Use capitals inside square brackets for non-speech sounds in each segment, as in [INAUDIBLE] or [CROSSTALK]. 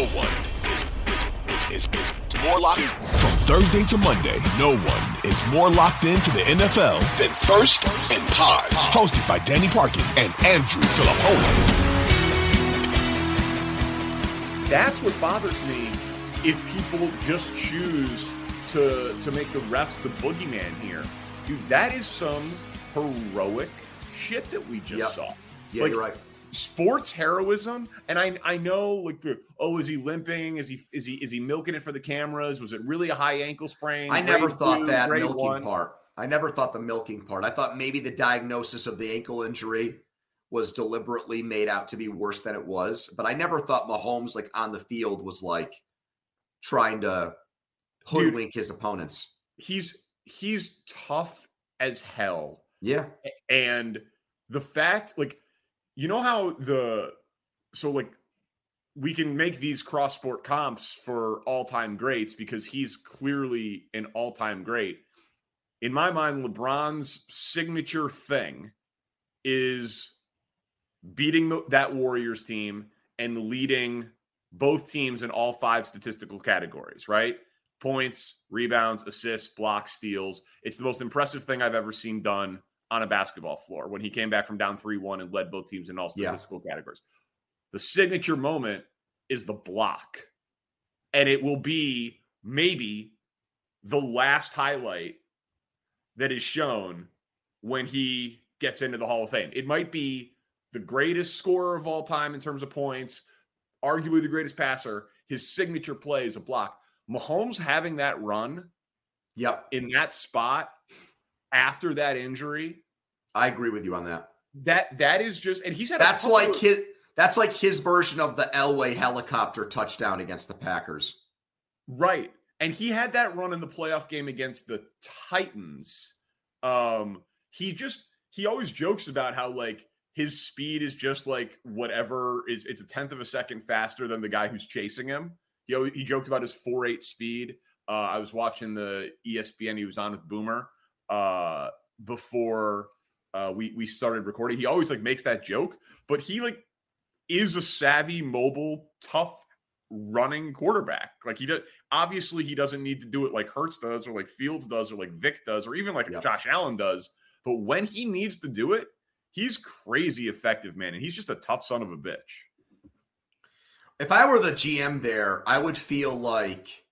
No one is is is is, is more locked from Thursday to Monday. No one is more locked into the NFL than First and Pod, hosted by Danny Parkins and Andrew Fillipponi. That's what bothers me. If people just choose to to make the refs the boogeyman here, dude, that is some heroic shit that we just Yep. saw. Yeah, Like, you're right. Sports heroism and i i know like oh is he limping is he is he is he milking it for the cameras was it really a high ankle sprain I never thought two, that milking one? part. I never thought the milking part. I thought maybe the diagnosis of the ankle injury was deliberately made out to be worse than it was. But I never thought Mahomes, like on the field, was like trying to hoodwink his opponents. he's he's tough as hell Yeah. and the fact like you know how the so like we can make these cross sport comps for all-time greats because he's clearly an all-time great. In my mind lebron's signature thing is beating the, that warriors team and leading both teams in all five statistical categories right? Points rebounds assists blocks steals. It's the most impressive thing i've ever seen done on a basketball floor when he came back from down 3-1 and led both teams in all Yeah. statistical categories. The signature moment is the block. And it will be maybe the last highlight that is shown when he gets into the Hall of Fame. It might be the greatest scorer of all time in terms of points, arguably the greatest passer. His signature play is a block. Mahomes having that run Yep. in that spot after that injury. I agree with you on that. that that is just and he's had That's like of- his that's like his version of the Elway helicopter touchdown against the Packers. right. And he had that run in the playoff game against the titans. Um he just he always jokes about how like his speed is just like whatever is it's a tenth of a second faster than the guy who's chasing him. He always, he joked about his 4-8 speed. Uh i was watching the espn he was on with boomer uh before uh we we started recording. He always like makes that joke but he like is a savvy mobile tough running quarterback. Like he does obviously he doesn't need to do it like Hurts does or like Fields does or like Vic does or even like. Josh Allen does but when he needs to do it he's crazy effective man and he's just a tough son of a bitch. If I were the GM there, I would feel like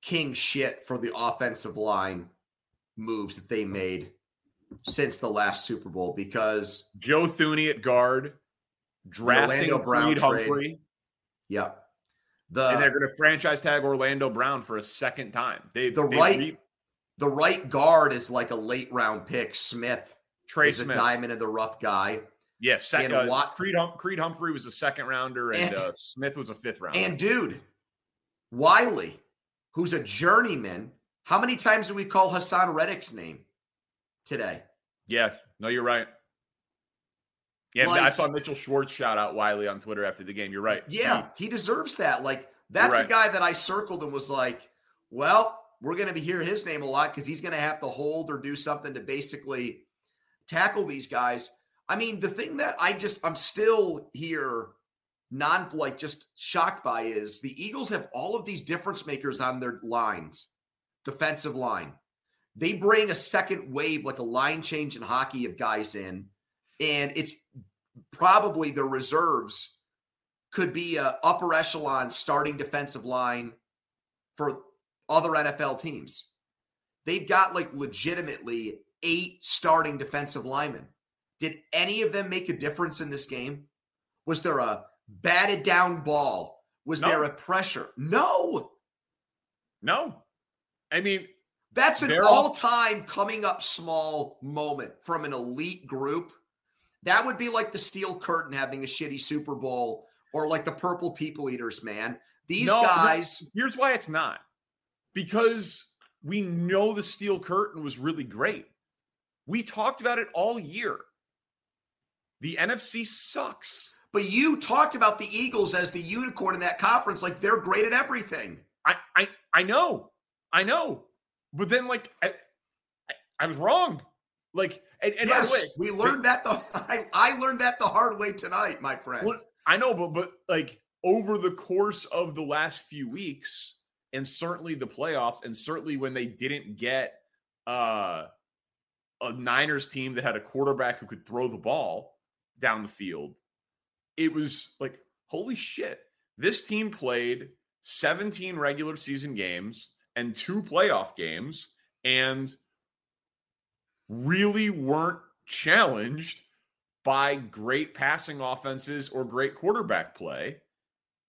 king shit for the offensive line moves that they made since the last Super Bowl because Joe Thuney at guard drafting Orlando Brown Creed trade. Humphrey yeah. The and they're going to franchise tag Orlando Brown for a second time they The they right- re- the right guard is like a late round pick. Smith Trey is Smith a diamond in the rough guy. yes yeah, and uh, Wat- Creed, hum- Creed Humphrey was a second rounder and, And- uh, Smith was a fifth rounder And dude, Wylie, who's a journeyman. How many times do we call Haason Reddick's name today? Yeah, no, you're right. Yeah, Like- I saw Mitchell Schwartz shout out Wylie on Twitter after the game. You're right. Yeah, he deserves that. Like that's a guy that I circled and was like, well, we're going to be hearing his name a lot because he's going to have to hold or do something to basically tackle these guys. I mean, the thing that I just I'm still here non like just shocked by is the Eagles have all of these difference makers on their lines, defensive line. They bring a second wave, like a line change in hockey of guys in, and it's probably the reserves could be a upper echelon starting defensive line for other NFL teams. They've got like legitimately eight starting defensive linemen. Did any of them make a difference in this game? Was there a batted down ball? Was no. there a pressure? No. No. I mean, that's an all time coming up small moment from an elite group. That would be like the Steel Curtain having a shitty Super Bowl or like the Purple People Eaters, man. These no, guys. Here's why it's not because we know the Steel Curtain was really great. We talked about it all year. The NFC sucks. But you talked about the Eagles as the unicorn in that conference, like they're great at everything. I I, I know, I know, but then like I, I, I was wrong. Like and, and yes, way, we learned that the [LAUGHS] I, I learned that the hard way tonight, my friend. Well, I know, but but like over the course of the last few weeks, and certainly the playoffs, and certainly when they didn't get uh a Niners team that had a quarterback who could throw the ball down the field, it was like, holy shit. This team played 17 regular season games and two playoff games and really weren't challenged by great passing offenses or great quarterback play.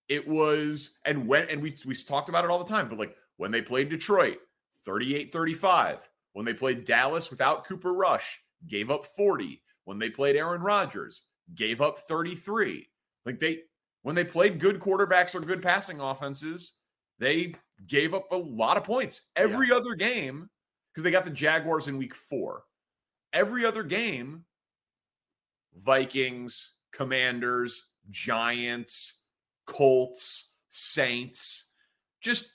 It was, and when, and we, we talked about it all the time, but like when they played Detroit, 38 35. When they played Dallas without Cooper Rush, gave up 40. When they played Aaron Rodgers, gave up 33. Like they, when they played good quarterbacks or good passing offenses, they gave up a lot of points. Every yeah. other game, because they got the Jaguars in week four. Every other game, Vikings, Commanders, Giants, Colts, Saints, just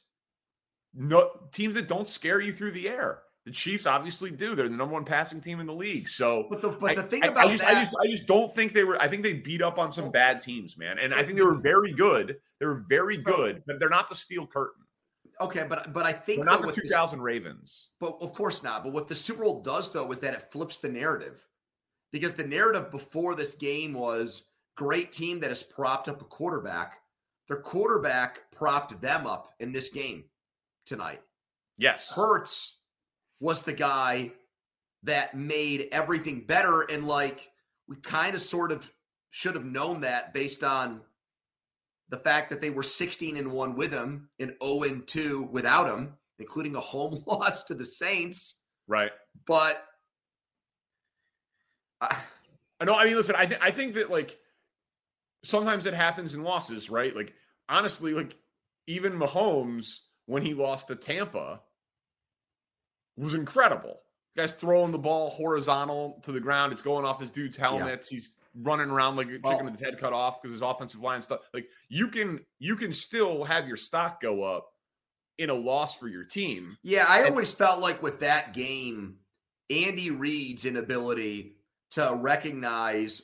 no teams that don't scare you through the air. The Chiefs obviously do. They're the number one passing team in the league. So, but the, but the thing I, about I just, that, I just, I just don't think they were. I think they beat up on some bad teams, man. And I think they were very good. They were very good, but they're not the steel curtain. Okay, but but I think they're not the 2000 this, Ravens. But of course not. But what the Super Bowl does though is that it flips the narrative, because the narrative before this game was great team that has propped up a quarterback. Their quarterback propped them up in this game tonight. Yes, Hurts was the guy that made everything better. And like we kind of sort of should have known that based on the fact that they were 16 and 1 with him and 0 and 2 without him, including a home [LAUGHS] loss to the Saints. Right. But I, I know. I mean, listen, I think I think that like sometimes it happens in losses, right? Like honestly, like even Mahomes when he lost to Tampa, was incredible. guy's throwing the ball horizontal to the ground. It's going off his dude's helmets. Yeah. He's running around like a chicken with his head cut off because his offensive line stuff. Like you can you can still have your stock go up in a loss for your team. Yeah, I and, always felt like with that game, Andy Reid's inability to recognize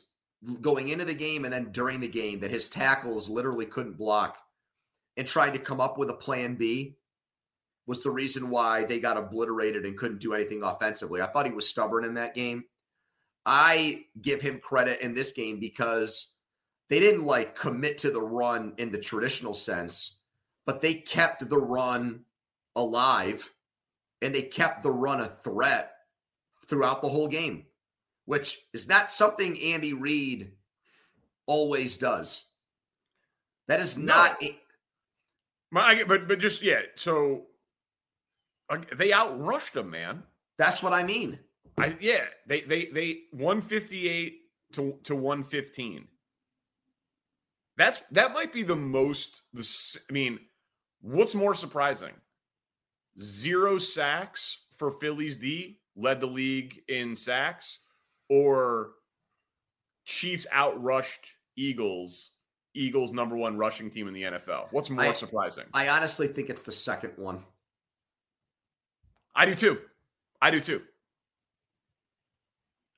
going into the game and then during the game that his tackles literally couldn't block and trying to come up with a plan B was the reason why they got obliterated and couldn't do anything offensively. I thought he was stubborn in that game. I give him credit in this game because they didn't like commit to the run in the traditional sense, but they kept the run alive and they kept the run a threat throughout the whole game, which is not something Andy Reid always does. That is no. not. My, but but just yeah. So they outrushed them, man. That's what I mean. I yeah, they they they 158 to to 115. That's that might be the most the I mean, what's more surprising? Zero sacks for Phillies D led the league in sacks or Chiefs outrushed Eagles, Eagles number 1 rushing team in the NFL. What's more I, surprising? I honestly think it's the second one. I do too. I do too.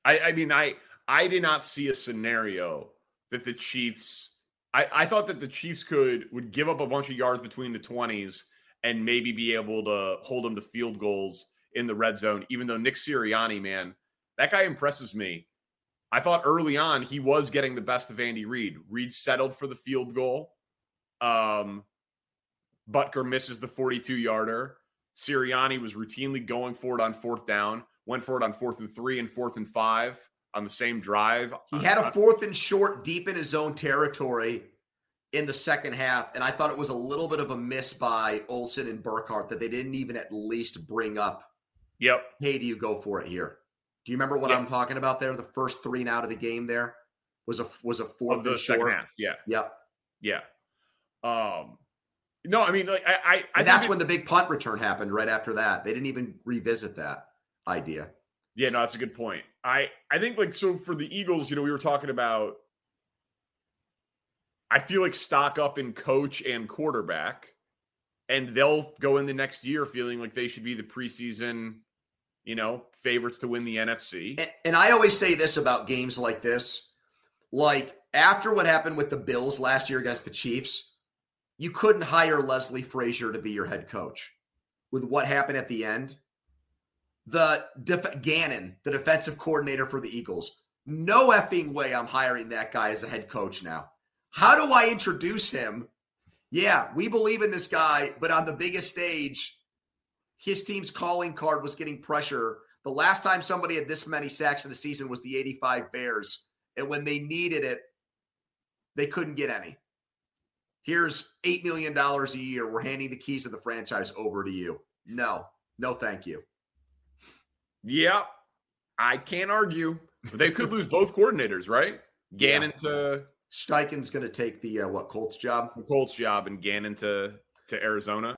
I, I mean, I I did not see a scenario that the Chiefs. I, I thought that the Chiefs could would give up a bunch of yards between the twenties and maybe be able to hold them to field goals in the red zone. Even though Nick Sirianni, man, that guy impresses me. I thought early on he was getting the best of Andy Reid. Reid settled for the field goal. Um, Butker misses the 42 yarder. Sirianni was routinely going for it on fourth down, went for it on fourth and three and fourth and five on the same drive. He had a fourth and short deep in his own territory in the second half. And I thought it was a little bit of a miss by Olsen and Burkhardt that they didn't even at least bring up. Yep. Hey, do you go for it here? Do you remember what yep. I'm talking about there? The first three and out of the game there was a was a fourth of the second short. half. Yeah. Yep. Yeah. Um no, I mean like I I, I that's it, when the big punt return happened right after that. They didn't even revisit that idea. Yeah, no, that's a good point. I I think like so for the Eagles, you know, we were talking about I feel like stock up in coach and quarterback, and they'll go in the next year feeling like they should be the preseason, you know, favorites to win the NFC. And, and I always say this about games like this. Like after what happened with the Bills last year against the Chiefs, you couldn't hire Leslie Frazier to be your head coach. With what happened at the end, the def- Gannon, the defensive coordinator for the Eagles, no effing way I'm hiring that guy as a head coach now. How do I introduce him? Yeah, we believe in this guy, but on the biggest stage, his team's calling card was getting pressure. The last time somebody had this many sacks in a season was the 85 Bears. And when they needed it, they couldn't get any. Here's $8 million a year. We're handing the keys of the franchise over to you. No, no, thank you. Yeah, I can't argue. But they could lose both coordinators, right? [LAUGHS] Gannon yeah. to Steichen's going to take the uh, what Colts job? The Colts job and Gannon to to Arizona.